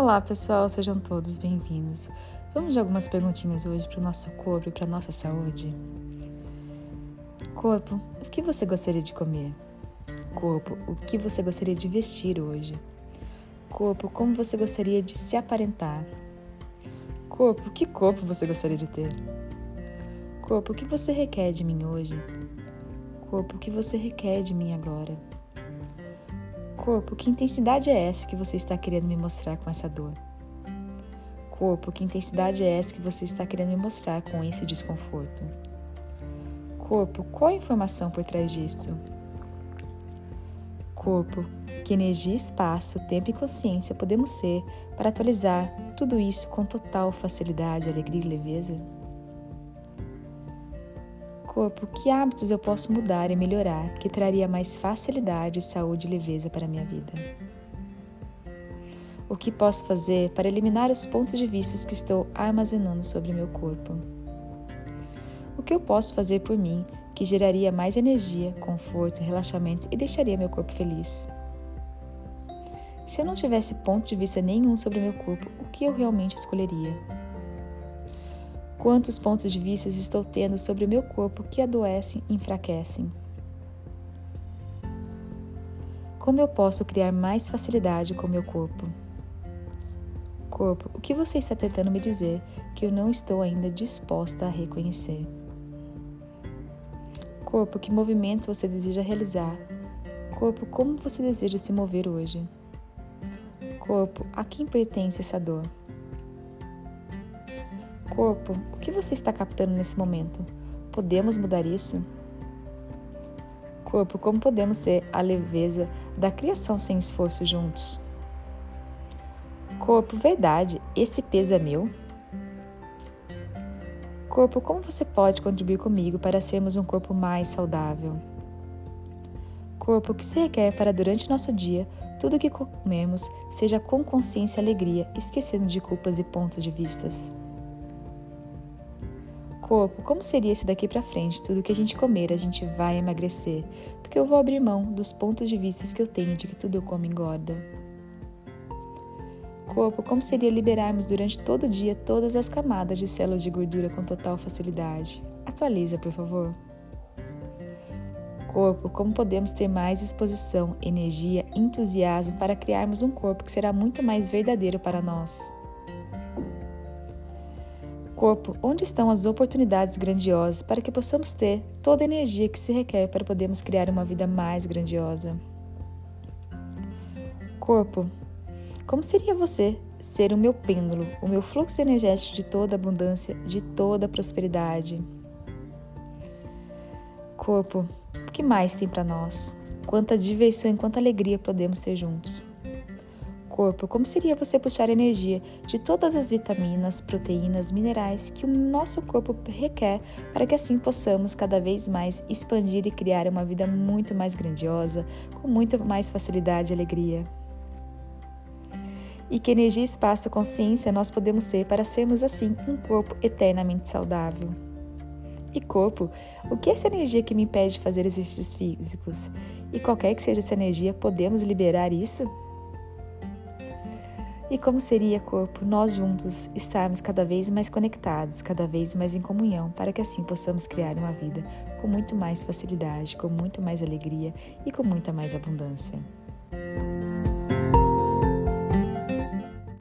Olá pessoal, sejam todos bem-vindos. Vamos de algumas perguntinhas hoje para o nosso corpo e para a nossa saúde? Corpo, o que você gostaria de comer? Corpo, o que você gostaria de vestir hoje? Corpo, como você gostaria de se aparentar? Corpo, que corpo você gostaria de ter? Corpo, o que você requer de mim hoje? Corpo, o que você requer de mim agora? Corpo, que intensidade é essa que você está querendo me mostrar com essa dor? Corpo, que intensidade é essa que você está querendo me mostrar com esse desconforto? Corpo, qual a informação por trás disso? Corpo, que energia, espaço, tempo e consciência podemos ser para atualizar tudo isso com total facilidade, alegria e leveza? Corpo, que hábitos eu posso mudar e melhorar que traria mais facilidade, saúde e leveza para a minha vida? O que posso fazer para eliminar os pontos de vista que estou armazenando sobre meu corpo? O que eu posso fazer por mim que geraria mais energia, conforto, relaxamento e deixaria meu corpo feliz? Se eu não tivesse ponto de vista nenhum sobre meu corpo, o que eu realmente escolheria? Quantos pontos de vista estou tendo sobre o meu corpo que adoecem e enfraquecem? Como eu posso criar mais facilidade com o meu corpo? Corpo, o que você está tentando me dizer que eu não estou ainda disposta a reconhecer? Corpo, que movimentos você deseja realizar? Corpo, como você deseja se mover hoje? Corpo, a quem pertence essa dor? Corpo, o que você está captando nesse momento? Podemos mudar isso? Corpo, como podemos ser a leveza da criação sem esforço juntos? Corpo, verdade, esse peso é meu? Corpo, como você pode contribuir comigo para sermos um corpo mais saudável? Corpo, o que se requer para durante nosso dia tudo o que comemos seja com consciência e alegria, esquecendo de culpas e pontos de vistas? Corpo, como seria se daqui para frente tudo que a gente comer a gente vai emagrecer? Porque eu vou abrir mão dos pontos de vista que eu tenho de que tudo eu como engorda. Corpo, como seria liberarmos durante todo o dia todas as camadas de células de gordura com total facilidade? Atualiza, por favor. Corpo, como podemos ter mais exposição, energia, entusiasmo para criarmos um corpo que será muito mais verdadeiro para nós? Corpo, onde estão as oportunidades grandiosas para que possamos ter toda a energia que se requer para podermos criar uma vida mais grandiosa? Corpo, como seria você ser o meu pêndulo, o meu fluxo energético de toda abundância, de toda prosperidade? Corpo, o que mais tem para nós? Quanta diversão e quanta alegria podemos ter juntos? Corpo, como seria você puxar energia de todas as vitaminas, proteínas, minerais que o nosso corpo requer para que assim possamos cada vez mais expandir e criar uma vida muito mais grandiosa, com muito mais facilidade e alegria. E que energia, espaço, consciência nós podemos ser para sermos assim um corpo eternamente saudável. E corpo, o que é essa energia que me impede de fazer exercícios físicos? E qualquer que seja essa energia, podemos liberar isso? E como seria, corpo, nós juntos estarmos cada vez mais conectados, cada vez mais em comunhão, para que assim possamos criar uma vida com muito mais facilidade, com muito mais alegria e com muita mais abundância.